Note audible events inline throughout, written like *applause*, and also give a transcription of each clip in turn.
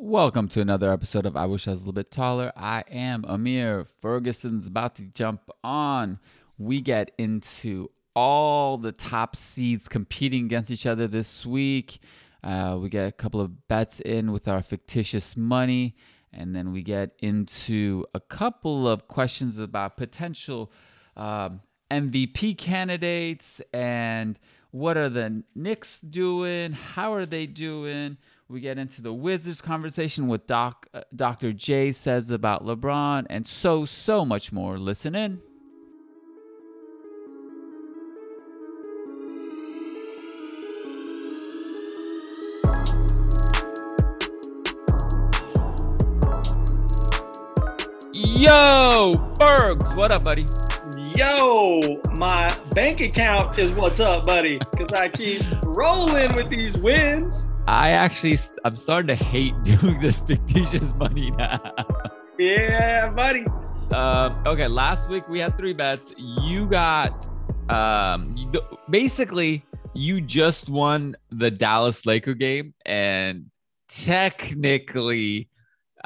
Welcome to another episode of I Wish I Was a Little Bit Taller. I am Amir. Ferguson's about to jump on. We get into all the top seeds competing against each other this week. Uh, we get a couple of bets in with our fictitious money. And then we get into a couple of questions about potential um, MVP candidates and what are the Knicks doing? How are they doing? We get into the Wizards conversation with Doc, uh, Dr. J says about LeBron and so, so much more. Listen in. Yo, Bergs, what up, buddy? Yo, my bank account is what's up, buddy, because I keep rolling with these wins. I actually, I'm starting to hate *laughs* doing this fictitious money now. Yeah, buddy. Um, okay, last week we had three bets. You got, um, basically, you just won the Dallas Laker game, and technically,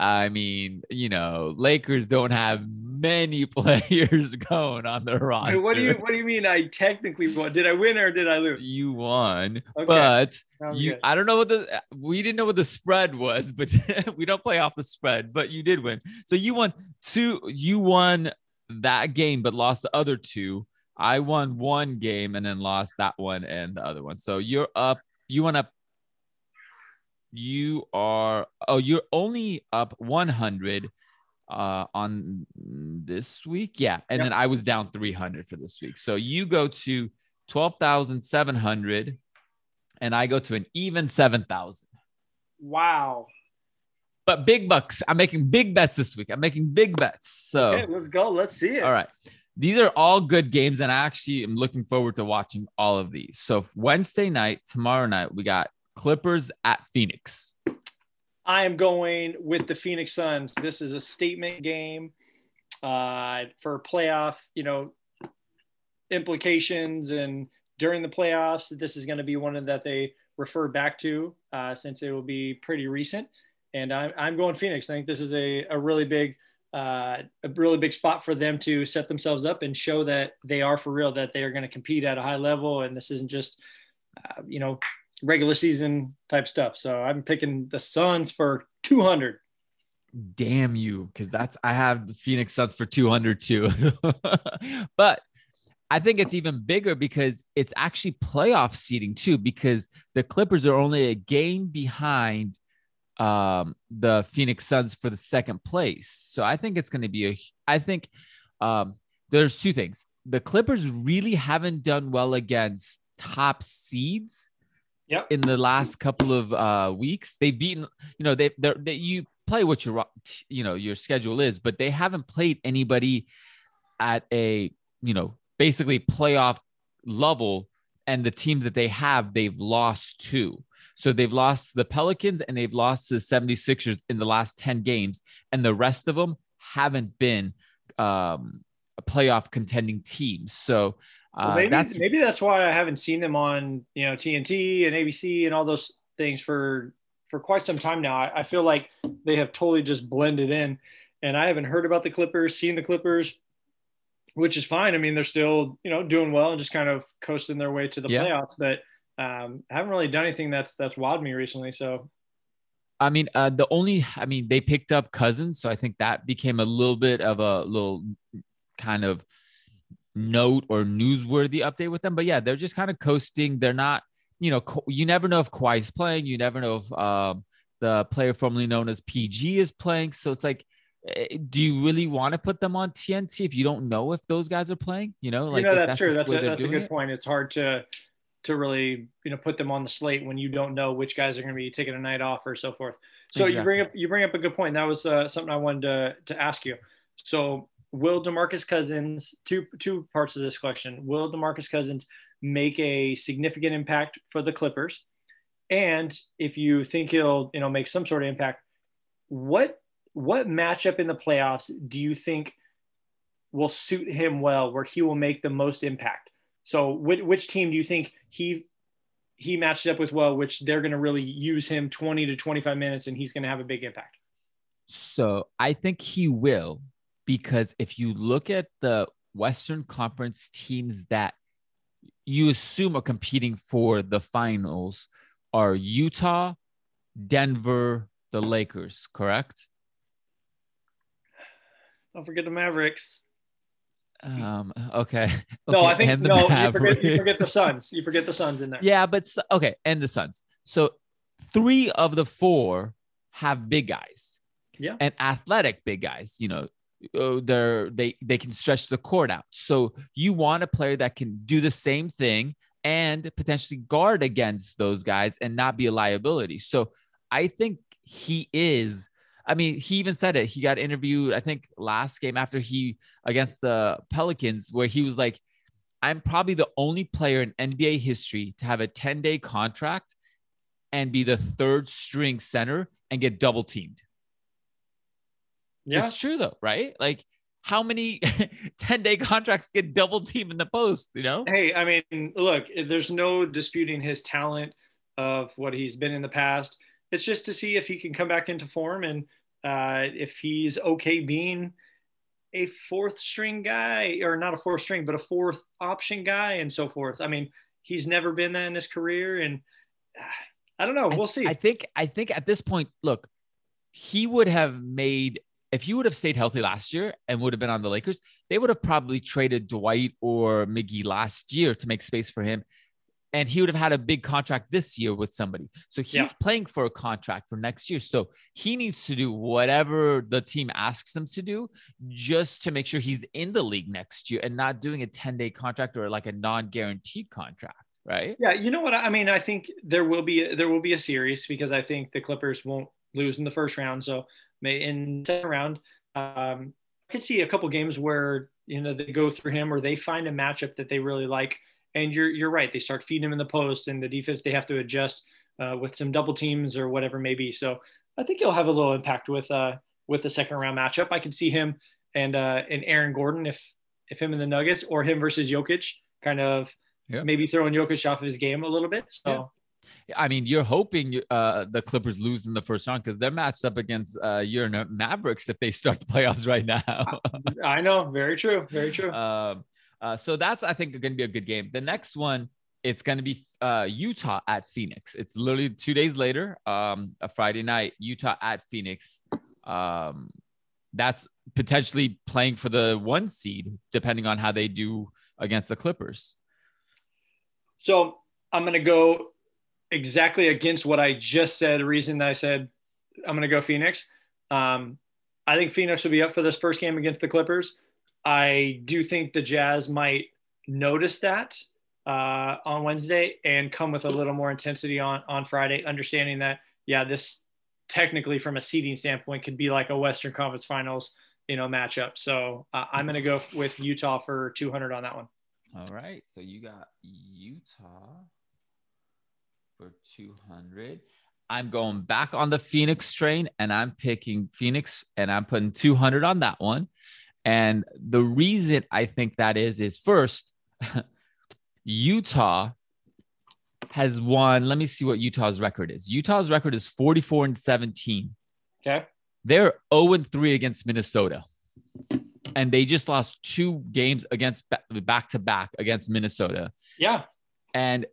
I mean, you know, Lakers don't have many *laughs* players going on their roster. What do you What do you mean? I technically won. Did I win or did I lose? You won, okay. but Sounds you. Good. I don't know what the we didn't know what the spread was, but *laughs* we don't play off the spread. But you did win, so you won two. You won that game, but lost the other two. I won one game and then lost that one and the other one. So you're up. You went up you are oh you're only up 100 uh on this week? Yeah and yep. then i was down 300 for this week. So you go to 12700 and i go to an even 7000 wow. But big bucks i'm making big bets this week. I'm making big bets so. Okay, let's go. Let's see it. All right. These are all good games and i actually am looking forward to watching all of these. So wednesday night tomorrow night we got Clippers at Phoenix. I am going with the Phoenix Suns. This is a statement game uh, for playoff, you know, implications. And during the playoffs, this is going to be one that they refer back to uh, since it will be pretty recent. And I'm, I'm going Phoenix. I think this is a, a really big, uh, a really big spot for them to set themselves up and show that they are for real, that they are going to compete at a high level. And this isn't just, uh, you know, regular season type stuff. So I'm picking the Suns for 200. Damn you, because that's I have the Phoenix Suns for 200 too. *laughs* but I think it's even bigger because it's actually playoff seating too, because the Clippers are only a game behind um, the Phoenix Suns for the second place. So I think it's going to be a. I think um, there's two things. The Clippers really haven't done well against top seeds Yep. In the last couple of uh, weeks, they've beaten. You know, they they you play what your you know your schedule is, but they haven't played anybody at a you know basically playoff level. And the teams that they have, they've lost to. So they've lost the Pelicans and they've lost the 76ers in the last 10 games. And the rest of them haven't been um, a playoff contending teams. So well, uh, maybe that's maybe that's why I haven't seen them on you know TNT and ABC and all those things for for quite some time now. I, I feel like they have totally just blended in, and I haven't heard about the Clippers, seen the Clippers, which is fine. I mean, they're still you know doing well and just kind of coasting their way to the yeah. playoffs, but um, I haven't really done anything that's that's wowed me recently. So I mean, uh, the only, I mean, they picked up Cousins, so I think that became a little bit of a little kind of note or newsworthy update with them. But yeah, they're just kind of coasting. They're not, you know, you never know if Kawhi's playing. You never know if um, the player formerly known as PG is playing. So it's like, eh, do you really want to put them on TNT if you don't know if those guys are playing? You know, like you know, that's, that's true. That's, a, that's a good it? point. It's hard to to really you know put them on the slate when you don't know which guys are going to be taking a night off or so forth. So exactly. you bring up you bring up a good point. That was uh, something I wanted to to ask you. So will DeMarcus Cousins two two parts of this question. Will DeMarcus Cousins make a significant impact for the Clippers? And if you think he'll, you know, make some sort of impact, what what matchup in the playoffs do you think will suit him well where he will make the most impact? So which, which team do you think he he matched up with well, which they're going to really use him 20 to 25 minutes and he's going to have a big impact. So I think he will, because if you look at the Western Conference teams that you assume are competing for the finals are Utah, Denver, the Lakers, correct? Don't forget the Mavericks. Um. Okay. okay. *laughs* No, I think no. You forget, you forget the Suns. You forget the Suns in there. Yeah, but okay, and the Suns. So three of the four have big guys. Yeah. And athletic big guys. You know, uh, they're they they can stretch the court out. So you want a player that can do the same thing and potentially guard against those guys and not be a liability. So I think he is I mean, he even said it. He got interviewed, I think, last game after he against the Pelicans, where he was like, I'm probably the only player in NBA history to have a 10 day contract and be the third string center and get double teamed. Yeah. It's true, though, right? Like, how many *laughs* 10 day contracts get double team in the post, you know? Hey, I mean, look, there's no disputing his talent of what he's been in the past it's just to see if he can come back into form and uh, if he's okay being a fourth string guy or not a fourth string, but a fourth option guy and so forth. I mean, he's never been that in his career. And uh, I don't know. We'll see. I think, I think at this point, look, he would have made, if he would have stayed healthy last year and would have been on the Lakers, they would have probably traded Dwight or McGee last year to make space for him and he would have had a big contract this year with somebody. So he's yeah. playing for a contract for next year. So he needs to do whatever the team asks him to do just to make sure he's in the league next year and not doing a 10 day contract or like a non guaranteed contract. Right. Yeah. You know what? I mean, I think there will be, there will be a series because I think the Clippers won't lose in the first round. So in second round, um, I could see a couple games where, you know, they go through him or they find a matchup that they really like and you're you're right. They start feeding him in the post, and the defense they have to adjust uh, with some double teams or whatever maybe. So I think he'll have a little impact with uh, with the second round matchup. I can see him and uh, and Aaron Gordon if if him and the Nuggets or him versus Jokic, kind of yeah. maybe throwing Jokic off of his game a little bit. So. I mean, you're hoping uh, the Clippers lose in the first round because they're matched up against uh, your Mavericks if they start the playoffs right now. *laughs* I know, very true, very true. Um, uh, so that's I think going to be a good game. The next one, it's going to be uh, Utah at Phoenix. It's literally two days later, um, a Friday night, Utah at Phoenix. Um, that's potentially playing for the one seed, depending on how they do against the Clippers. So I'm going to go exactly against what I just said. The reason I said I'm going to go Phoenix. Um, I think Phoenix will be up for this first game against the Clippers. I do think the Jazz might notice that uh, on Wednesday and come with a little more intensity on on Friday, understanding that yeah, this technically from a seeding standpoint could be like a Western Conference Finals you know matchup. So uh, I'm going to go with Utah for 200 on that one. All right, so you got Utah for 200. I'm going back on the Phoenix train and I'm picking Phoenix and I'm putting 200 on that one. And the reason I think that is, is first, *laughs* Utah has won. Let me see what Utah's record is. Utah's record is 44 and 17. Okay. They're 0 and 3 against Minnesota. And they just lost two games against back to back against Minnesota. Yeah. And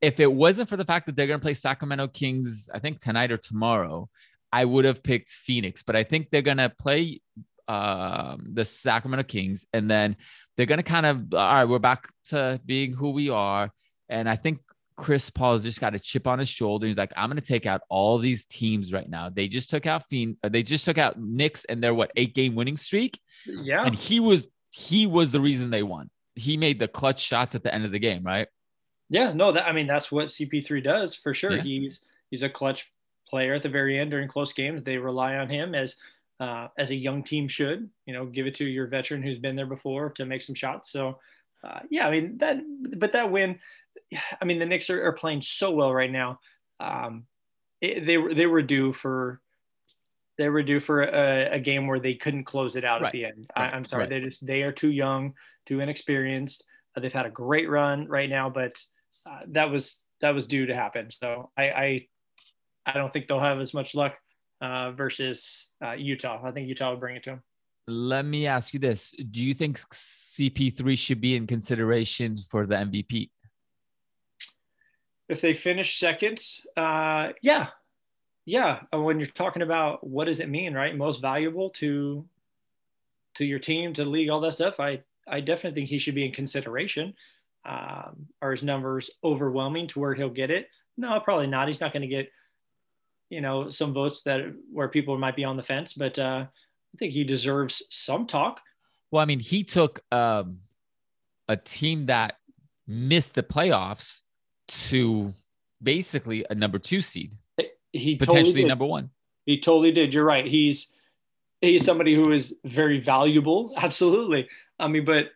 if it wasn't for the fact that they're going to play Sacramento Kings, I think tonight or tomorrow, I would have picked Phoenix. But I think they're going to play um, the Sacramento Kings, and then they're gonna kind of all right. We're back to being who we are, and I think Chris Paul has just got a chip on his shoulder. He's like, I'm gonna take out all these teams right now. They just took out Fiend. Uh, they just took out Knicks and their what eight game winning streak. Yeah, and he was he was the reason they won. He made the clutch shots at the end of the game, right? Yeah, no, that I mean that's what CP3 does for sure. Yeah. He's he's a clutch player at the very end during close games. They rely on him as uh, as a young team should. You know, give it to your veteran who's been there before to make some shots. So, uh, yeah, I mean that, but that win, I mean the Knicks are, are playing so well right now. Um, it, they were they were due for they were due for a, a game where they couldn't close it out right. at the end. Right. I, am sorry, right. they just they are too young, too inexperienced. Uh, they've had a great run right now, but uh, that was that was due to happen. So I I, I don't think they'll have as much luck uh, versus uh, Utah. I think Utah will bring it to them. Let me ask you this: Do you think CP3 should be in consideration for the MVP? If they finish second, uh, yeah, yeah. When you're talking about what does it mean, right? Most valuable to to your team, to the league, all that stuff. I I definitely think he should be in consideration. Um, are his numbers overwhelming to where he'll get it? No, probably not. He's not going to get, you know, some votes that where people might be on the fence, but uh, I think he deserves some talk. Well, I mean, he took um, a team that missed the playoffs to basically a number two seed. He potentially totally number one. He totally did. You're right. He's he's somebody who is very valuable. *laughs* Absolutely. I mean, but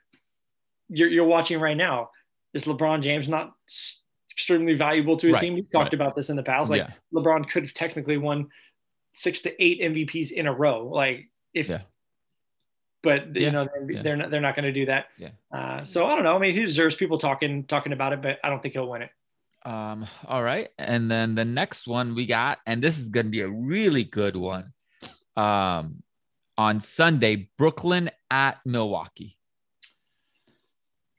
you're you're watching right now is LeBron James not extremely valuable to his right, team? We talked right. about this in the past. Like yeah. LeBron could have technically won six to eight MVPs in a row. Like if, yeah. but you yeah. know they're, they're not they're not going to do that. Yeah. Uh, so I don't know. I mean, he deserves people talking talking about it, but I don't think he'll win it. Um. All right, and then the next one we got, and this is going to be a really good one. Um, on Sunday, Brooklyn at Milwaukee.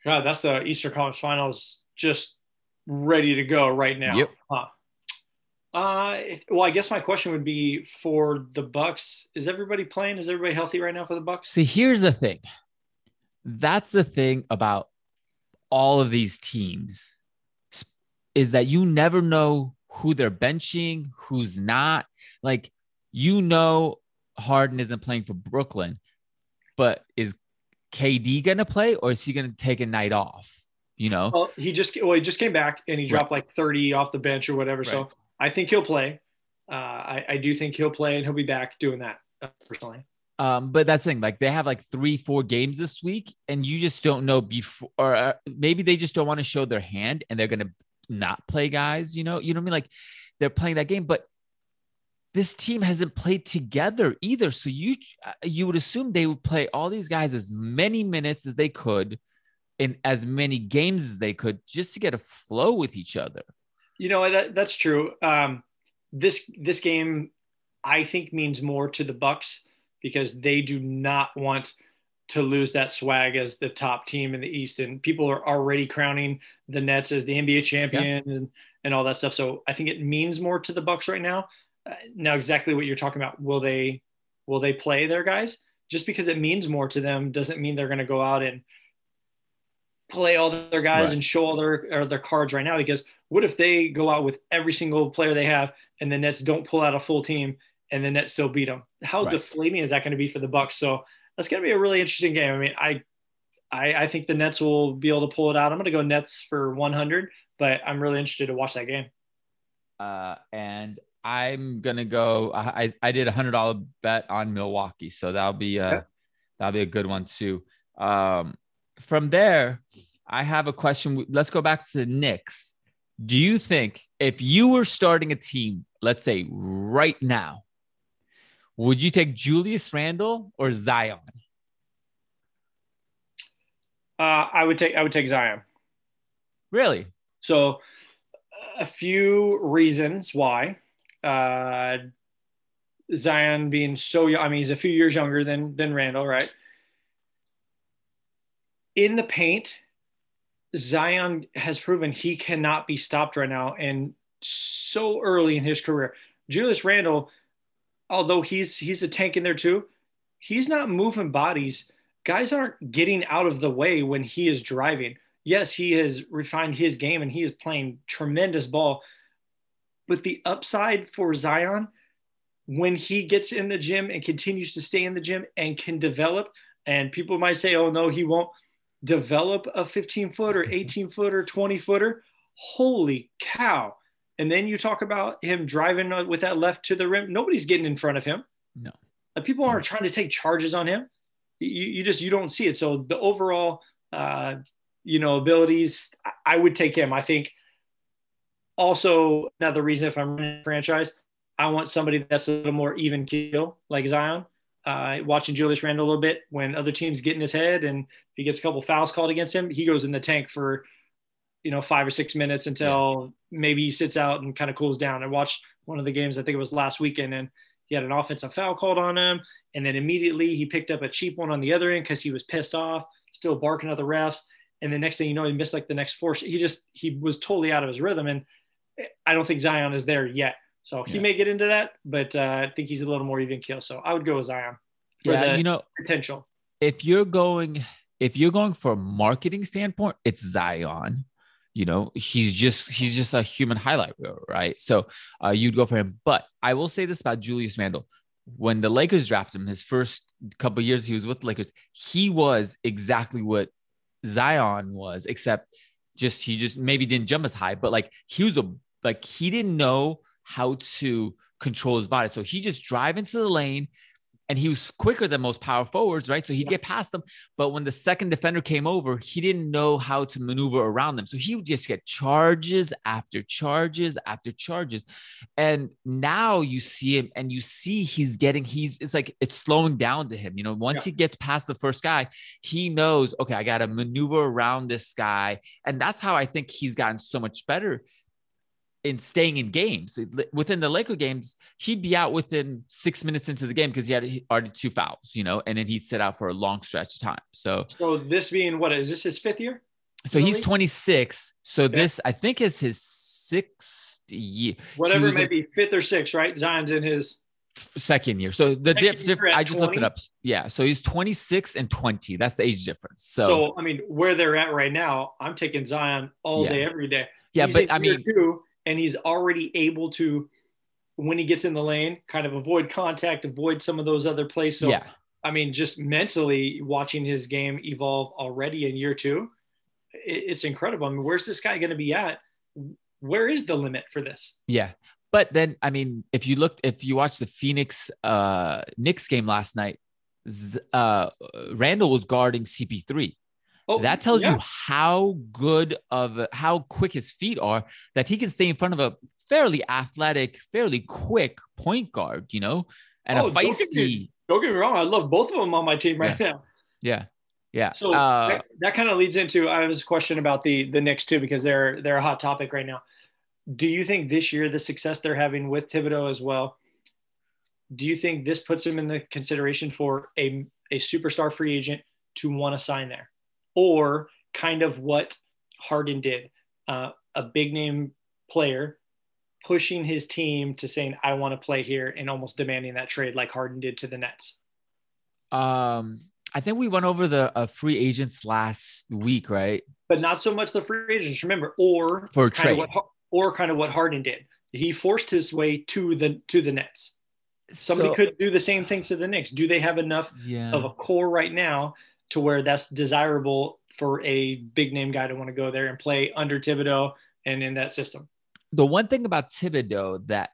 God, that's the Eastern Conference Finals just ready to go right now. Yep. Huh. Uh, well, I guess my question would be for the Bucks. Is everybody playing? Is everybody healthy right now for the Bucks? See, here's the thing. That's the thing about all of these teams is that you never know who they're benching, who's not. Like, you know, Harden isn't playing for Brooklyn, but is KD going to play or is he going to take a night off? You know, well, he just well he just came back and he dropped right. like 30 off the bench or whatever. Right. So I think he'll play. Uh, I, I do think he'll play and he'll be back doing that uh, personally. Um, but that's the thing, like they have like three, four games this week, and you just don't know before, or uh, maybe they just don't want to show their hand and they're gonna not play guys. You know, you know what I mean? Like they're playing that game, but this team hasn't played together either. So you uh, you would assume they would play all these guys as many minutes as they could in as many games as they could just to get a flow with each other. You know that that's true. Um, this this game I think means more to the Bucks because they do not want to lose that swag as the top team in the East, and people are already crowning the Nets as the NBA champion yeah. and and all that stuff. So I think it means more to the Bucks right now now exactly what you're talking about will they will they play their guys? Just because it means more to them doesn't mean they're going to go out and play all their guys right. and show all their their cards right now because what if they go out with every single player they have and the Nets don't pull out a full team and the Nets still beat them how right. deflating is that going to be for the Bucks? So that's going to be a really interesting game. I mean I, I I think the Nets will be able to pull it out. I'm going to go Nets for 100 but I'm really interested to watch that game. Uh, and I'm gonna go. I I did a hundred dollar bet on Milwaukee, so that'll be a okay. that'll be a good one too. Um, from there, I have a question. Let's go back to the Knicks. Do you think if you were starting a team, let's say right now, would you take Julius Randle or Zion? Uh, I would take I would take Zion. Really? So, a few reasons why uh, Zion being so young. I mean, he's a few years younger than than Randle, right? In the paint, Zion has proven he cannot be stopped right now, and so early in his career. Julius Randle, although he's he's a tank in there too, he's not moving bodies. Guys aren't getting out of the way when he is driving. Yes, he has refined his game and he is playing tremendous ball but the upside for Zion, when he gets in the gym and continues to stay in the gym and can develop, and people might say, oh, no, he won't develop a 15 footer, *laughs* 18 footer, 20 footer. Holy cow. And then you talk about him driving with that left to the rim. Nobody's getting in front of him. No. People aren't trying to take charges on him. You, you just, you don't see it. So the overall, uh, you know, abilities, I would take him. I think also another reason if I'm running a franchise, I want somebody that's a little more even keel like Zion. Uh, watching Julius Randle a little bit when other teams get in his head and if he gets a couple fouls called against him, he goes in the tank for you know, five or six minutes until yeah. maybe he sits out and kind of cools down. I watched one of the games, I think it was last weekend, and he had an offensive foul called on him. And then immediately he picked up a cheap one on the other end because he was pissed off, still barking at the refs. And the next thing you know, he missed like the next four. He just, he was totally out of his rhythm. And I don't think Zion is there yet. So he yeah. may get into that, but uh, I think he's a little more even kill. So I would go with Zion. yeah, you know, potential. If you're going, if you're going for a marketing standpoint, it's Zion. You know, he's just he's just a human highlight reel, right? So uh, you'd go for him. But I will say this about Julius Randle: when the Lakers drafted him, his first couple years he was with the Lakers, he was exactly what Zion was, except just he just maybe didn't jump as high, but like he was a like he didn't know how to control his body. So he just drive into the lane, and he was quicker than most power forwards, right? So he'd get past them. But when the second defender came over, he didn't know how to maneuver around them. So he would just get charges after charges after charges. And now you see him and you see he's getting, he's, it's like it's slowing down to him. You know, once yeah. he gets past the first guy, he knows, okay, I got to maneuver around this guy. And that's how I think he's gotten so much better in staying in games. Within the Laker games, he'd be out within six minutes into the game because he had already two fouls, you know, and then he'd sit out for a long stretch of time. So, so this being what is this his fifth year? So he's 26. So okay. this I think is his sixth year. Whatever it may be, fifth or sixth, right? Zion's in his second year. So the diff, diff I just 20? looked it up. Yeah. So he's 26 and 20. That's the age difference. So, so I mean, where they're at right now, I'm taking Zion all yeah. day, every day. Yeah, he's but I mean, two, and he's already able to when he gets in the lane kind of avoid contact avoid some of those other plays. So yeah. I mean just mentally watching his game evolve already in year two it's incredible. I mean where's this guy going to be at? Where is the limit for this? Yeah. But then i mean if you look if you watch the phoenix uh Knicks game last night uh randle was guarding cp3 Oh, that tells yeah. you how good of how quick his feet are that he can stay in front of a fairly athletic, fairly quick point guard, you know, and oh, a feisty. Don't get, me, don't get, me, wrong, I love both of them on my team right yeah. now. Yeah, yeah. So uh, that, that kind of leads into I was a question about the the Knicks too because they're they're a hot topic right now. Do you think this year the success they're having with Thibodeau as well? Do you think this puts them in the consideration for a a superstar free agent to want to sign there? Or kind of what Harden did, uh, a big name player pushing his team to saying, I want to play here and almost demanding that trade like Harden did to the Nets? Um, I think we went over the uh, free agents last week, right? But not so much the free agents, remember, or for trade, what, or kind of what Harden did. He forced his way to the to the Nets. Somebody so, could do the same thing to the Knicks. Do they have enough yeah. of a core right now to where that's desirable for a big name guy to want to go there and play under Thibodeau and in that system. The one thing about Thibodeau that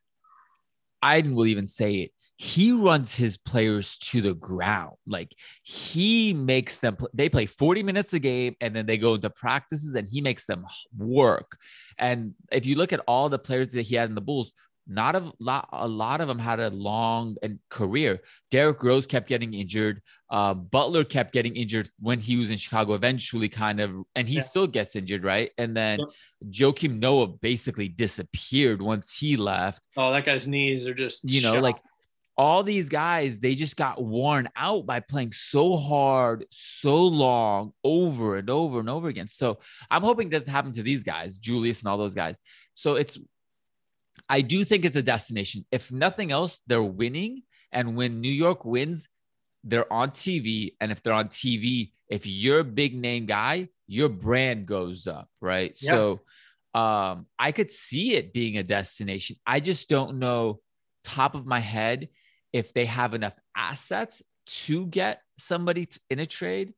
I will even say it, he runs his players to the ground. Like he makes them, they play 40 minutes a game and then they go into practices and he makes them work. And if you look at all the players that he had in the Bulls, not a lot, a lot of them had a long and career. Derrick Rose kept getting injured. Uh, Butler kept getting injured when he was in Chicago. Eventually, kind of, and he yeah. still gets injured, right? And then yeah. Joakim Noah basically disappeared once he left. Oh, that guy's knees are just you know, shot. like all these guys, they just got worn out by playing so hard, so long, over and over and over again. So I'm hoping it doesn't happen to these guys, Julius and all those guys. So it's I do think it's a destination. If nothing else, they're winning. And when New York wins, they're on TV. And if they're on TV, if you're a big name guy, your brand goes up, right? Yeah. So um, I could see it being a destination. I just don't know top of my head if they have enough assets to get somebody in a trade.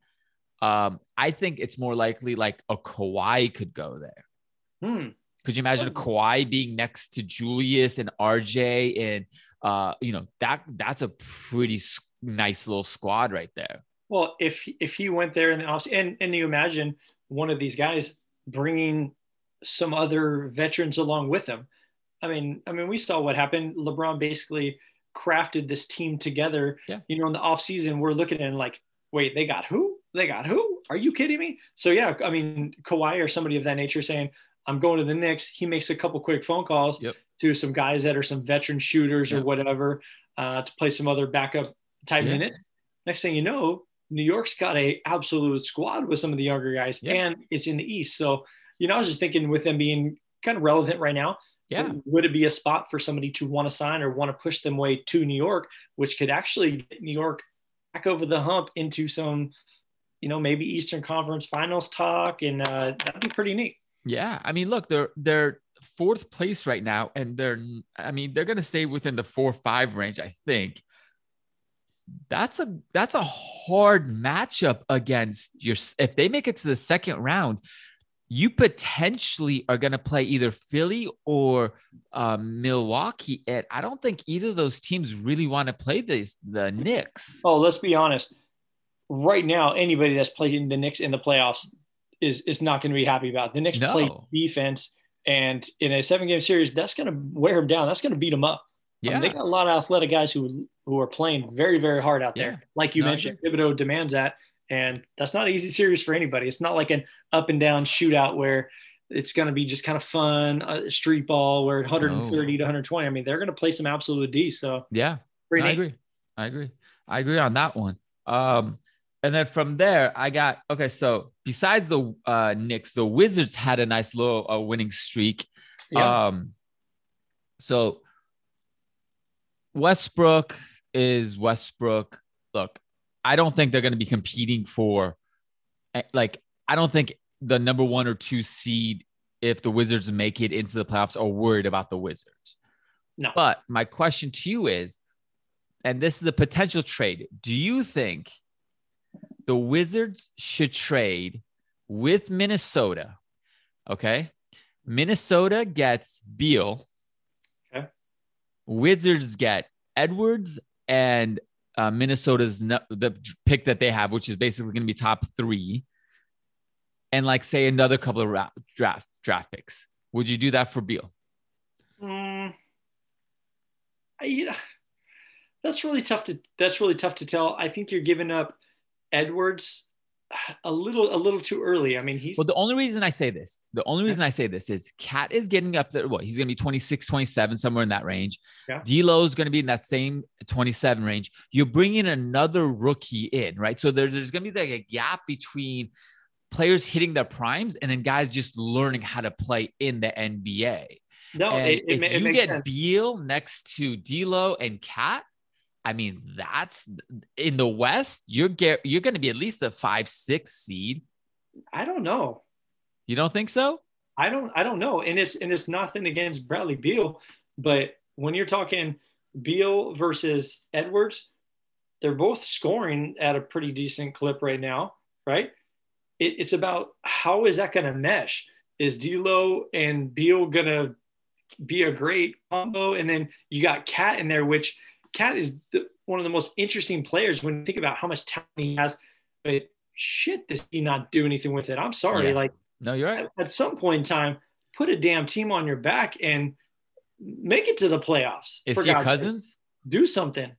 Um, I think it's more likely like a Kawhi could go there. Hmm. Could you imagine Kawhi being next to Julius and RJ and uh, you know that that's a pretty nice little squad right there. Well, if if he went there in the off and and you imagine one of these guys bringing some other veterans along with him. I mean, I mean, we saw what happened. LeBron basically crafted this team together. Yeah. You know, in the off season, we're looking at like, wait, they got who? They got who? Are you kidding me? So yeah, I mean Kawhi or somebody of that nature saying, I'm going to the Knicks. He makes a couple quick phone calls yep. to some guys that are some veteran shooters yep. or whatever uh, to play some other backup type yeah. minutes. Next thing you know, New York's got a absolute squad with some of the younger guys, yeah. and it's in the East. So you know, I was just thinking with them being kind of relevant right now. Yeah. Would it be a spot for somebody to want to sign or want to push them way to New York, which could actually get New York back over the hump into some, you know, maybe Eastern Conference Finals talk, and uh, that'd be pretty neat. Yeah, I mean, look, they're they're fourth place right now, and they're I mean they're gonna stay within the four five range, I think. That's a that's a hard matchup against your if they make it to the second round, you potentially are going to play either Philly or um, Milwaukee. And I don't think either of those teams really want to play the, the Knicks. Oh, let's be honest. Right now, anybody that's playing the Knicks in the playoffs is, is not going to be happy about. The Knicks no. play defense. And in a seven game series, that's going to wear them down. That's going to beat them up. Yeah. Mean, they got a lot of athletic guys who, who are playing very, very hard out there. Yeah. Like you no, mentioned, Thibodeau demands that. And that's not an easy series for anybody. It's not like an up and down shootout where it's going to be just kind of fun, uh, street ball where 130 no. to 120. I mean, they're going to play some absolute D. So yeah, no, I agree. I agree. I agree on that one. Um, and then from there, I got okay. So besides the uh, Knicks, the Wizards had a nice little uh, winning streak. Yeah. Um, so Westbrook is Westbrook. Look, I don't think they're going to be competing for, eh, like, I don't think the number one or two seed, if the Wizards make it into the playoffs, are worried about the Wizards. No. But my question to you is, and this is a potential trade, do you think the Wizards should trade with Minnesota? Okay. Minnesota gets Beal. Okay. Wizards get Edwards and uh, Minnesota's the pick that they have, which is basically going to be top three, and like say another couple of ra- draft draft picks. Would you do that for Beal? Mm, I, that's really tough to that's really tough to tell. I think you're giving up Edwards a little a little too early. I mean, he's well. The only reason I say this, the only reason I say this is KAT is getting up there. What he's going to be 26, 27, somewhere in that range. Yeah. D'Lo is going to be in that same 27 range. You're bringing another rookie in, right? So there, there's going to be like a gap between players hitting their primes and then guys just learning how to play in the NBA. No, it, it, if you get sense. Beal next to D'Lo and KAT, I mean, that's in the West. You're get you're going to be at least a five six seed. I don't know. You don't think so? I don't. I don't know. And it's and it's nothing against Bradley Beal, but when you're talking Beal versus Edwards, they're both scoring at a pretty decent clip right now, right? It, it's about how is that going to mesh? Is D'Lo and Beal going to be a great combo? And then you got KAT in there, which KAT is the, one of the most interesting players when you think about how much talent he has. But shit, does he not do anything with it? I'm sorry. Yeah. Like, no, you're right. At, at, some point in time, put a damn team on your back and make it to the playoffs. Is he Cousins? Do something.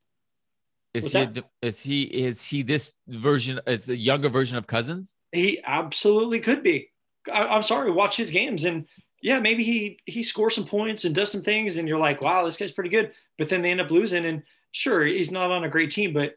Is he, is he is he this version? Is the younger version of Cousins? He absolutely could be. I, am sorry. Watch his games and yeah, maybe he he scores some points and does some things, and you're like, wow, this guy's pretty good. But then they end up losing, and sure, he's not on a great team, but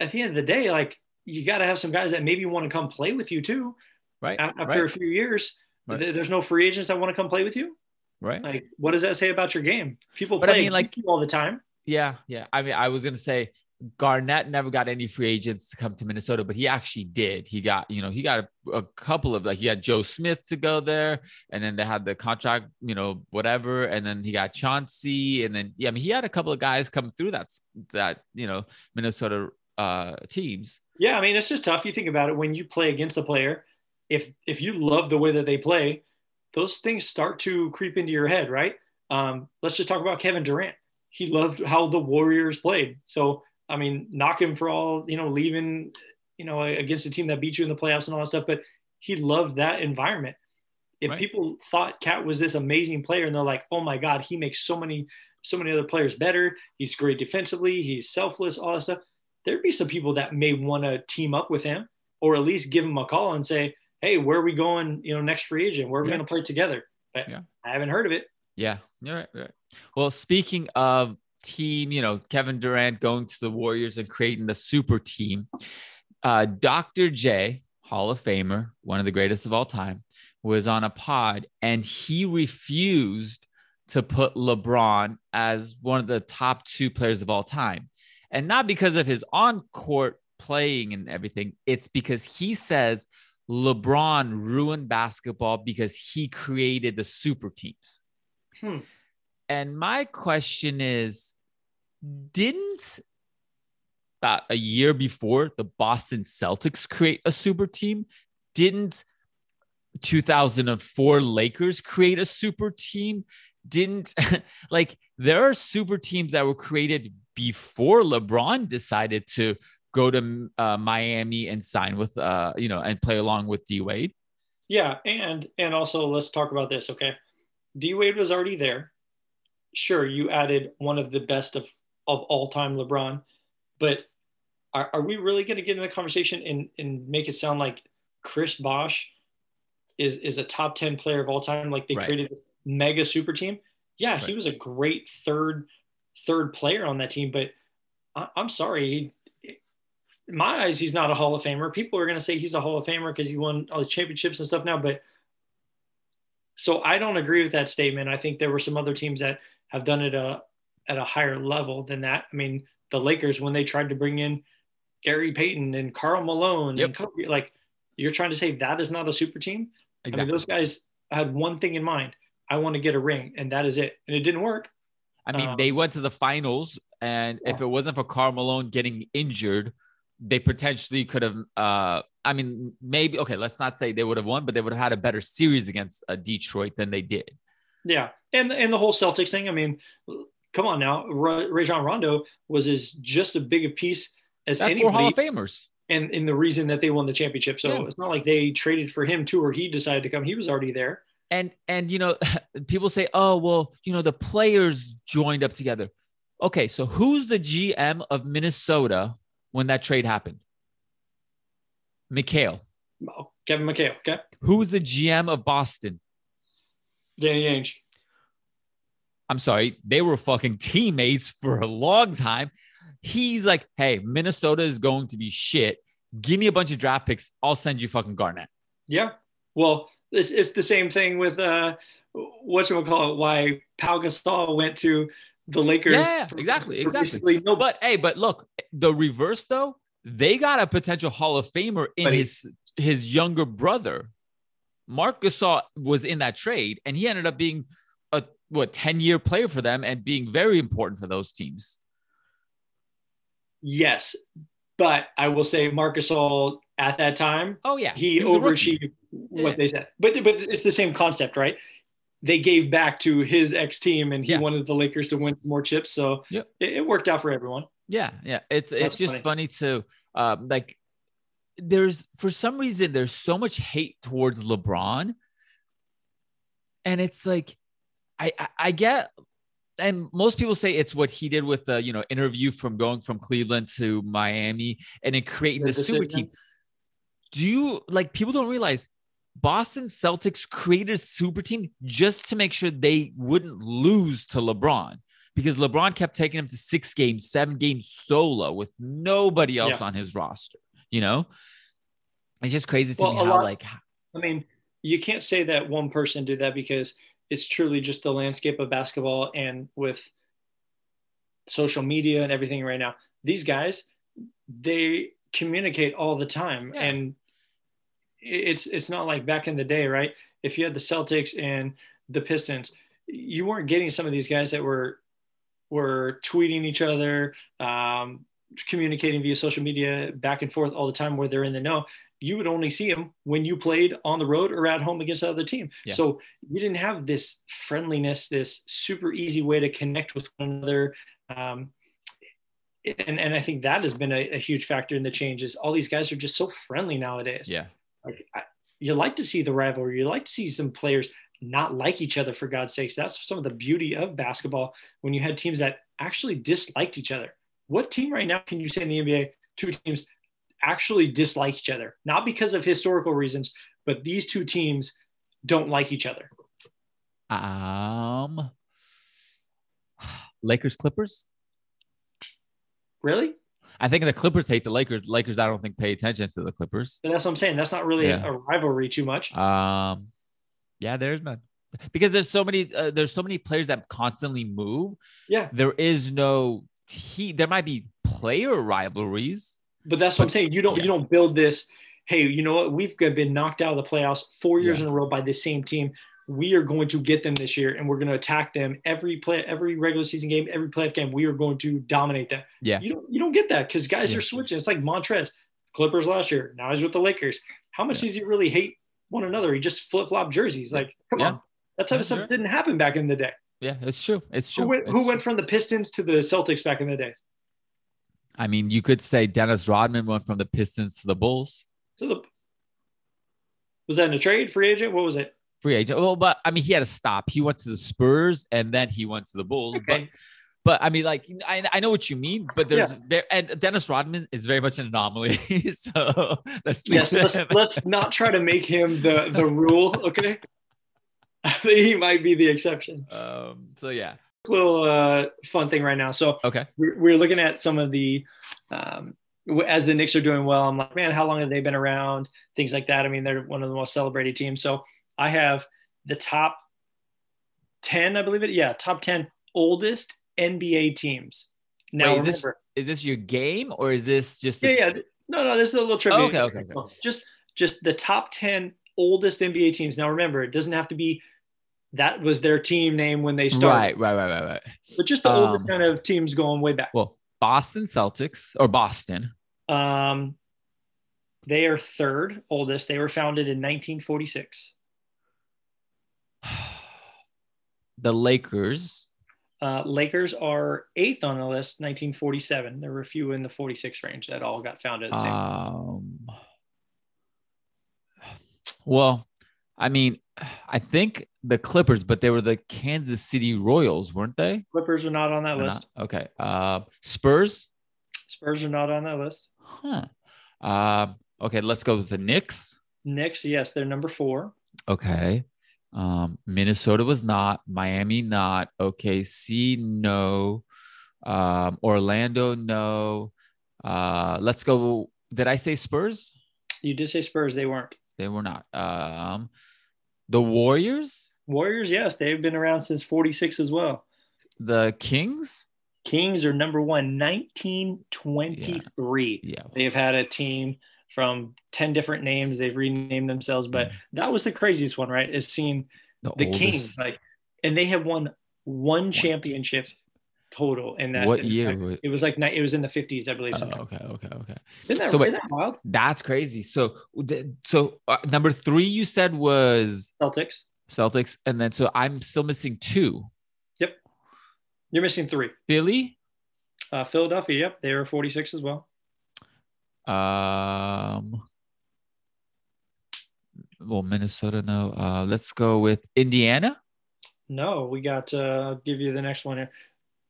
at the end of the day, like you got to have some guys that maybe want to come play with you too. Right. After right. a few years, right. there's no free agents that want to come play with you. Right. Like, what does that say about your game? People but play I mean, like all the time. Yeah, yeah. I mean, I was gonna say Garnett never got any free agents to come to Minnesota, but he actually did. He got, you know, he got a, a, couple of like he had Joe Smith to go there, and then they had the contract, you know, whatever, and then he got Chauncey, and then yeah, I mean, he had a couple of guys come through that that you know Minnesota uh teams. Yeah, I mean, it's just tough. You think about it when you play against a player. If if you love the way that they play, those things start to creep into your head, right? Um, let's just talk about Kevin Durant. He loved how the Warriors played, so I mean, knock him for all, you know, leaving, you know, against a team that beat you in the playoffs and all that stuff. But he loved that environment. If right. people thought KAT was this amazing player and they're like, oh my God, he makes so many, so many other players better. He's great defensively. He's selfless, all that stuff. There'd be some people that may want to team up with him. or at least give him a call and say, "Hey, where are we going? You know, next free agent? Where are we yeah. going to play together?" But yeah. I haven't heard of it. Yeah, you're right, you're right. Well, speaking of team, you know, Kevin Durant going to the Warriors and creating the super team. Uh, Dr. J, Hall of Famer, one of the greatest of all time, was on a pod and he refused to put LeBron as one of the top two players of all time. And not because of his on court playing and everything, it's because he says LeBron ruined basketball because he created the super teams. Hmm. And my question is didn't about a year before the Boston Celtics create a super team? Didn't 2004 Lakers create a super team? Didn't *laughs* like there are super teams that were created before LeBron decided to go to uh, Miami and sign with uh you know and play along with D Wade. Yeah, and and also let's talk about this, okay? D Wade was already there. Sure, you added one of the best of of all time LeBron, but are, are we really going to get in the conversation and and make it sound like Chris Bosh is is a top 10 player of all time like they right. created this mega super team yeah right. he was a great third third player on that team but I, am sorry he, in my eyes he's not a hall of famer people are going to say he's a hall of famer because he won all the championships and stuff now but so i don't agree with that statement i think there were some other teams that have done it a, uh, at a higher level than that i mean the lakers when they tried to bring in gary payton and karl malone yep. and Kobe, like you're trying to say that is not a super team Exactly. I mean, those guys had one thing in mind: I want to get a ring, and that is it. And it didn't work. I mean, um, they went to the finals, and yeah. if it wasn't for Karl Malone getting injured, they potentially could have. Uh, I mean, maybe okay. Let's not say they would have won, but they would have had a better series against uh, Detroit than they did. Yeah, and and the whole Celtics thing. I mean, come on now, Rajon Rondo was as just as big a piece as That's anybody. Hall of Famers and in the reason that they won the championship. So yeah. it's not like they traded for him too, or he decided to come. He was already there. And and you know, *laughs* people say, oh well, you know, the players joined up together. Okay, so who's the GM of Minnesota when that trade happened? McHale. Oh, Kevin McHale. Okay. Who's the GM of Boston? Danny Ainge. I'm sorry, they were fucking teammates for a long time. He's like, hey, Minnesota is going to be shit. Give me a bunch of draft picks. I'll send you fucking Garnett. Yeah. Well, it's, it's the same thing with uh, what you call it? Why Pau Gasol went to the Lakers. Yeah, for, exactly, for exactly. No, but hey, but look, the reverse though, they got a potential Hall of Famer in his his younger brother. Marc Gasol was in that trade, and he ended up being a what ten year player for them and being very important for those teams. Yes, but I will say Marc Gasol at that time. Oh yeah, he, he overachieved what yeah. they said. But but it's the same concept, right? They gave back to his ex team, and he yeah. wanted the Lakers to win more chips. So yep. it, it, worked out for everyone. Yeah, yeah. It's That's it's just funny, funny to um, like. There's for some reason there's so much hate towards LeBron, and it's like, I, I, I get and most people say it's what he did with the you know interview from going from Cleveland to Miami and then creating the, the super team. Do you like people don't realize Boston Celtics created a super team just to make sure they wouldn't lose to LeBron because LeBron kept taking him to six games, seven games solo with nobody else yeah. on his roster. You know, it's just crazy to well, me how lot, like. I mean, you can't say that one person did that because it's truly just the landscape of basketball and with social media and everything right now these guys they communicate all the time yeah. and it's it's not like back in the day right if you had the celtics and the pistons you weren't getting some of these guys that were were tweeting each other um, communicating via social media back and forth all the time where they're in the know you would only see them when you played on the road or at home against the other team. Yeah. So you didn't have this friendliness, this super easy way to connect with one another. Um, and, and I think that has been a, a, huge factor in the changes. All these guys are just so friendly nowadays. Yeah. Like I, you like to see the rivalry. You like to see some players not like each other for God's sakes. That's some of the beauty of basketball when you had teams that actually disliked each other. What team right now can you say in the NBA, two teams actually dislike each other, not because of historical reasons, but these two teams don't like each other? Um, Lakers Clippers. Really? I think the Clippers hate the Lakers. Lakers, I don't think pay attention to the Clippers. And that's what I'm saying. That's not really yeah. a, rivalry too much. Um, yeah, there's none because there's so many. Uh, there's so many players that constantly move. Yeah, there is no. T- there might be player rivalries, but that's what but, I'm saying. You don't. Yeah. You don't build this. Hey, you know what? We've been knocked out of the playoffs four years yeah. in a row by the same team we are going to get them this year and we're going to attack them every play every regular season game every playoff game we are going to dominate them yeah you don't you don't get that because guys yeah. are switching it's like montrezl clippers last year now he's with the lakers how much does he really hate one another he just flip-flop jerseys like come on that type of stuff didn't happen back in the day yeah it's true it's true who went, it's who true. went from the pistons to the celtics back in the day i mean you could say dennis rodman went from the pistons to the bulls to the was that in a trade free agent what was it free agent. Well, but I mean, he had to stop. He went to the Spurs and then he went to the Bulls. Okay. But, but I mean, like, I, I know what you mean, but there's yeah. there, and Dennis Rodman is very much an anomaly. *laughs* so *laughs* let's yes, let's, let's not try to make him the the rule. Okay, *laughs* I think he might be the exception. Um. So yeah, little uh, fun thing right now. So okay, we're, we're looking at some of the um, as the Knicks are doing well. I'm like, man, how long have they been around? Things like that. I mean, they're one of the most celebrated teams. So I have the top 10, I believe it. Yeah, top 10 oldest NBA teams. Now, Wait, is, remember, this, is this your game or is this just? Yeah, yeah. No, no, this is a little trivia. Oh, okay, okay, okay. Just, just the top 10 oldest NBA teams. Now, remember, it doesn't have to be that was their team name when they started. Right, right, right, right, right. But just the um, oldest kind of teams going way back. Well, Boston Celtics or Boston. Um, they are third oldest. They were founded in 1946. *sighs* the Lakers. Uh, Lakers are eighth on the list, 1947. There were a few in the 46 range that all got founded. the Um, well, I mean, I think the Clippers, but they were the Kansas City Royals, weren't they? Clippers are not on that list. Not? Okay. Uh, Spurs. Spurs are not on that list. Huh. Um, okay, let's go with the Knicks. Knicks, yes, they're number four. Okay. Um, Minnesota was not, Miami not, OKC no, um, Orlando no. Uh, let's go. Did I say Spurs? You did say Spurs. They weren't. They were not. Um, the Warriors. Warriors, yes, they've been around since '46 as well. The Kings. Kings are number one, 1923. Yeah. yeah. They've had a team from 10 different names. They've renamed themselves, but mm. that was the craziest one, right? Is seeing the, the Kings, like, and they have won one championship total in that. What year? Fact, it was like it was in the 50s, I believe. Oh, okay, okay, okay. Isn't that, so, isn't that wild? That's crazy. So, so uh, number three you said was Celtics. Celtics, and then so I'm still missing two. Yep, you're missing three. Philly. Uh, Philadelphia. Yep, they were 46 as well. Um, well, Minnesota, no. Uh, let's go with Indiana. No, we got. Uh, I'll give you the next one here.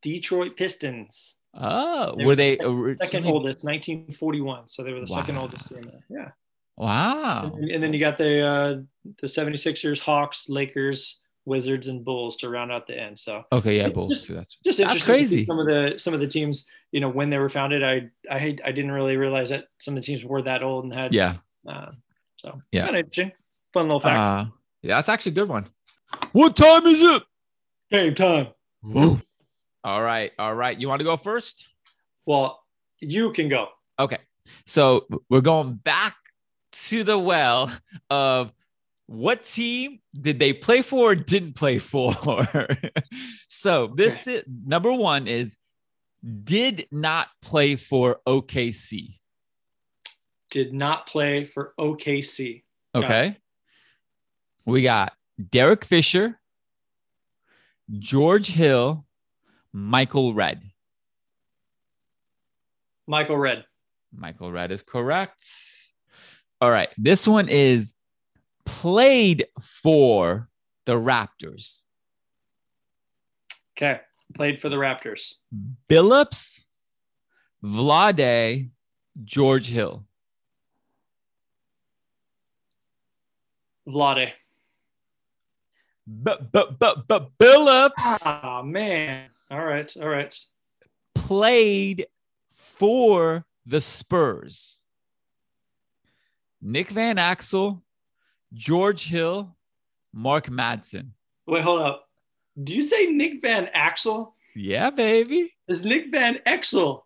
Detroit Pistons. Oh, they were, were they second, second, oldest, 1941? So they were the wow. second oldest team. Yeah. Wow. And, and, then you got the uh, the 76ers, Hawks, Lakers, Wizards, and Bulls to round out the end. So okay, yeah, Bulls. Just, that's just that's crazy. Some of the some of the teams you know when they were founded i i i didn't really realize that some of the teams were that old and had yeah uh, so yeah kind of interesting fun little fact uh, yeah that's actually a good one what time is it game time Whoa. All right all right you want to go first well you can go okay so we're going back to the well of what team did they play for or didn't play for *laughs* so this okay. is number one is did not play for OKC. Did not play for OKC. Got okay. It. We got Derek Fisher, George Hill, Michael Redd. Michael Redd. Michael Redd is correct. All right. This one is played for the Raptors. Okay. Played for the Raptors. Billups, Vlade, George Hill. Vlade. But but but but Billups. Oh man. All right. All right. Played for the Spurs. Nick Van Axel, George Hill, Mark Madsen. Wait, hold up. Do you say Nick Van Axel? Yeah, baby. It's Nick Van Exel.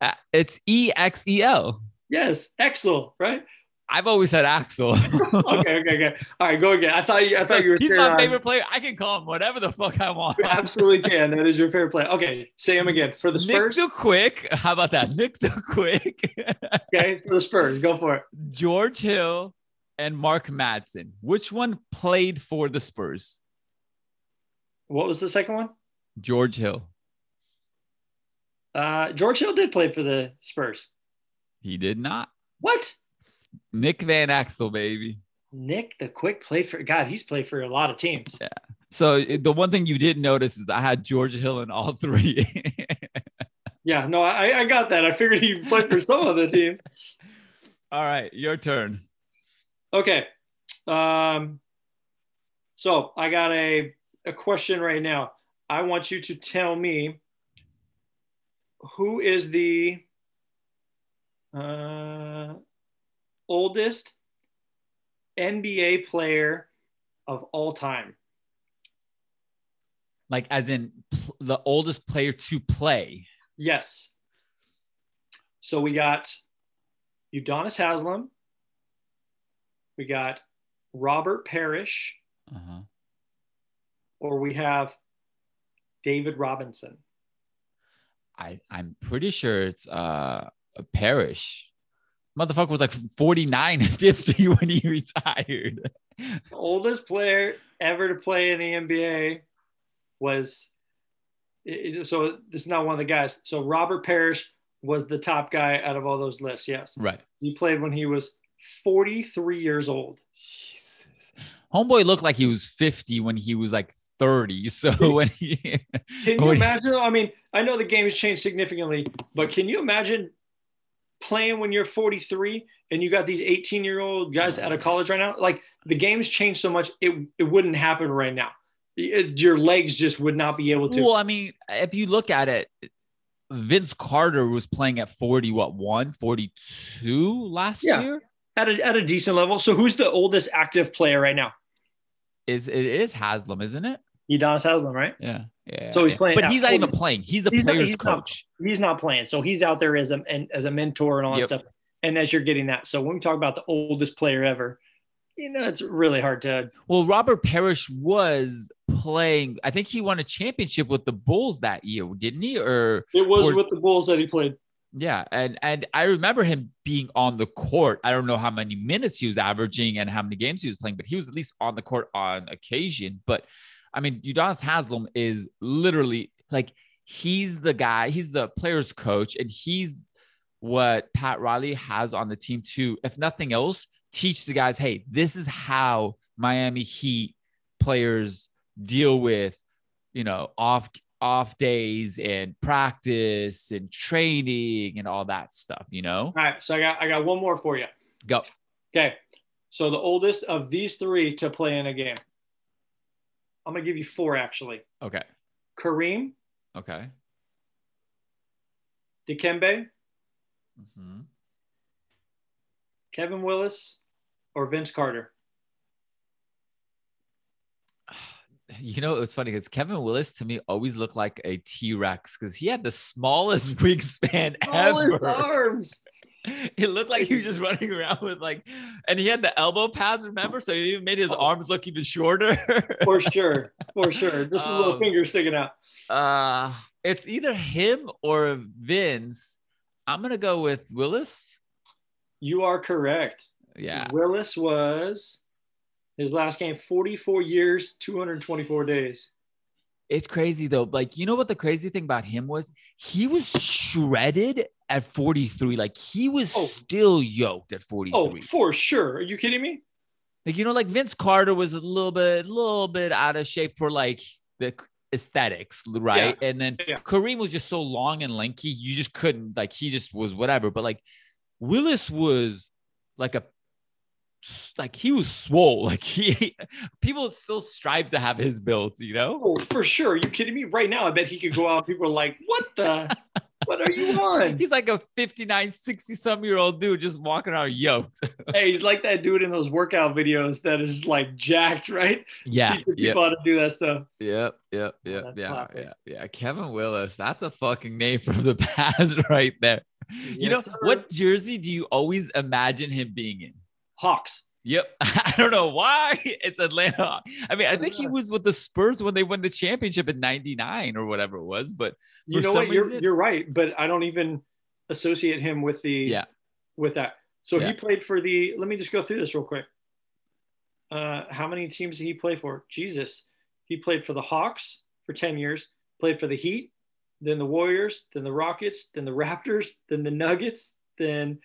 Uh, it's E X E L. Yes, Exel, right? I've always said Axel. *laughs* okay, okay, okay. All right, go again. I thought you. I thought you were. He's my on. favorite player. I can call him whatever the fuck I want. You absolutely can. That is your favorite player. Okay, say him again for the Spurs. Nick the Quick. How about that? Nick the Quick. *laughs* okay, for the Spurs, go for it. George Hill and Mark Madsen. Which one played for the Spurs? What was the second one? George Hill. Uh, George Hill did play for the Spurs. He did not. What? Nick Van Axel, baby. Nick the Quick played for God. He's played for a lot of teams. Yeah. So the one thing you didn't notice is I had Georgia Hill in all three. *laughs* yeah, no, I, I got that. I figured he played for some of the teams. *laughs* All right, your turn. Okay. Um, so I got a, a question right now. I want you to tell me who is the uh, oldest NBA player of all time. Like, as in pl- the oldest player to play. Yes. So we got Udonis Haslem. We got Robert Parish. Uh-huh. Or we have David Robinson. I, I'm pretty sure it's uh, a Parish motherfucker was like 49 and 50 *laughs* when he retired. The oldest player ever to play in the NBA was so this is not one of the guys. So Robert Parish was the top guy out of all those lists. Yes. Right. He played when he was 43 years old. Jesus. Homeboy looked like he was 50 when he was like 30. So when he Can *laughs* you imagine? I mean, I know the game has changed significantly, but can you imagine playing when you're 43 and you got these 18 year old guys out of college right now like the game's changed so much it, it wouldn't happen right now. It, your legs just would not be able to. Well i mean if you look at it vince carter was playing at 40 what 1 42 last yeah, year? At a, at a decent level. So who's the oldest active player right now? Is it is haslem isn't it? Udonis Haslem, right? Yeah. Yeah. So he's playing, but he's not even playing. He's the he's player's not, he's coach. Not, he's not playing. So he's out there as a and, as a mentor and all that stuff. And as you're getting that, so when we talk about the oldest player ever, you know, it's really hard to. Well, Robert Parish was playing. I think he won a championship with the Bulls that year, didn't he? Or it was or, with the Bulls that he played. Yeah, and and I remember him being on the court. I don't know how many minutes he was averaging and how many games he was playing, but he was at least on the court on occasion. But I mean, Udonis Haslem is literally like he's the guy, he's the player's coach, and he's what Pat Riley has on the team to, if nothing else, teach the guys, hey, this is how Miami Heat players deal with, you know, off off days and practice and training and all that stuff, you know? All right. So I got I got one more for you. Go. Okay. So the oldest of these three to play in a game. I'm gonna give you four actually. Okay. Kareem. Okay. Dikembe. Mm-hmm. Kevin Willis or Vince Carter. *sighs* You know, it's funny because Kevin Willis to me always looked like a T Rex because he had the smallest *laughs* wingspan smallest ever. arms. *laughs* it looked like he was just running around with like, and he had the elbow pads, remember? So he even made his arms look even shorter. for sure, for sure. Just um, a little finger sticking out. Uh, it's either him or Vince. I'm gonna go with Willis. You are correct. Yeah, Willis was his last game, 44 years, 224 days. It's crazy though. Like, you know what the crazy thing about him was? He was shredded at 43. Like he was oh. still yoked at 43. Oh, for sure. Are you kidding me? Like, you know, like Vince Carter was a little bit, a little bit out of shape for like the aesthetics, right? Yeah. And then yeah. Kareem was just so long and lanky, you just couldn't, like, he just was whatever. But like Willis was like a like he was swole. *laughs* Like he people still strive to have his build, you know? Oh, for sure. Are you kidding me? Right now, I bet he could go out. People are like, what the what are you on? *laughs* He's like a 59, 60 some year old dude just walking around yoked. *laughs* hey, he's like that dude in those workout videos that is like jacked, right? Yeah. Teaching people how to do that stuff. Yep, yep, yep, oh, yeah, yeah, yeah. Kevin Willis, that's a fucking name from the *laughs* past right there. Yes, you know, sir. what jersey do you always imagine him being in? Hawks. Yep. *laughs* I don't know why it's Atlanta. I mean, I think he was with the Spurs when they won the championship in 99 or whatever it was, but you know what? You're, you're right, but I don't even associate him with the, yeah, with that. So yeah. he played for the, let me just go through this real quick. Uh, how many teams did he play for? Jesus. He played for the Hawks for 10 years, played for the Heat, then the Warriors, then the Rockets, then the Raptors, then the Nuggets, then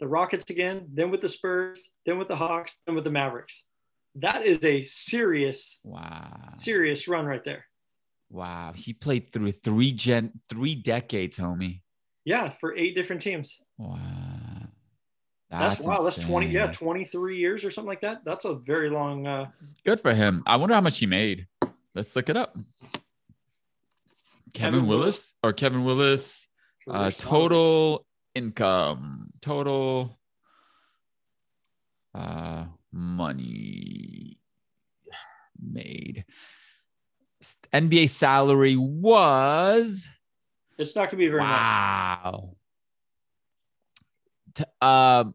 the Rockets again, then with the Spurs, then with the Hawks, then with the Mavericks. That is a serious, wow, serious run right there. Wow, he played through three gen, three decades, homie. Yeah, for eight different teams. Wow. That's, that's wow. That's twenty. Yeah, twenty three years or something like that. That's a very long. uh Good for him. I wonder how much he made. Let's look it up. Kevin, Kevin Willis, Willis, or Kevin Willis, uh, total income total uh money made. Nba salary was it's not gonna be very wow. Much. um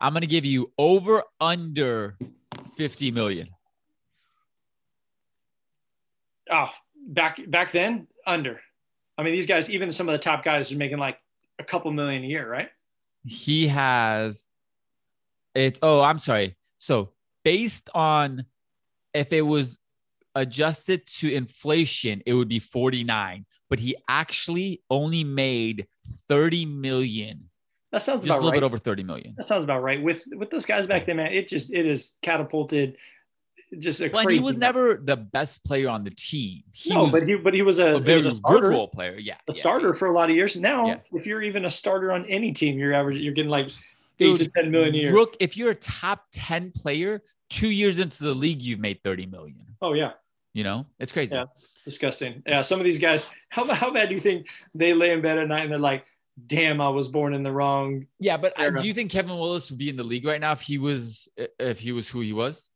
i'm gonna give you over under 50 million. Oh back back then under. I mean these guys even some of the top guys are making like a couple million a year, right? He has it. Oh, I'm sorry. So based on if it was adjusted to inflation, it would be 49, but he actually only made 30 million. That sounds just about a little right. bit over 30 million. That sounds about right. With with those guys back then, man, it just it is catapulted just a well, he was never the best player on the team. He no, but he but he was a, a very was a starter, good role player. Yeah, a yeah, starter yeah. for a lot of years. Now, yeah. if you're even a starter on any team, you're average. You're getting like eight Dude, to ten million a year. Look, if you're a top ten player, two years into the league, you've made thirty million. Oh yeah, you know it's crazy. Yeah, disgusting. Yeah, some of these guys. How how bad do you think they lay in bed at night and they're like, damn, I was born in the wrong. Yeah, but uh, I, do you think Kevin Willis would be in the league right now if he was uh, if he was who he was?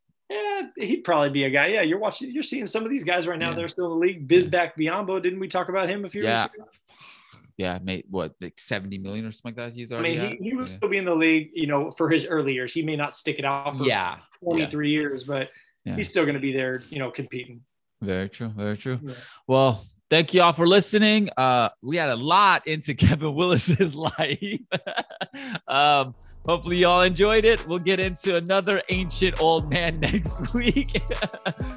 Yeah, he'd probably be a guy. Yeah, you're watching, you're seeing some of these guys right now. Yeah. They're still in the league. Bismack Biyombo, didn't we talk about him a few yeah. years ago? Yeah, made what like 70 million or something like that. He's already. I mean, he, he would still be in the league, you know, for his early years. He may not stick it out for yeah 23 yeah. years, but he's still going to be there, you know, competing. Very true. Very true. Well, thank you all for listening. Uh, we had a lot into *laughs* Kevin Willis's life. *laughs* um, hopefully y'all enjoyed it. We'll get into another ancient old man *laughs* next week.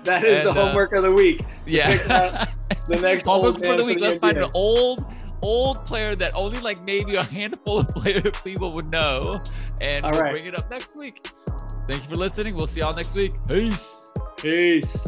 that is and, the homework uh, of the week. Yeah. the next homework for the week. Let's find an old old player that only like maybe a handful of player people would know, and All we'll right. bring it up next week. Thank you for listening. We'll see y'all next week. Peace. Peace.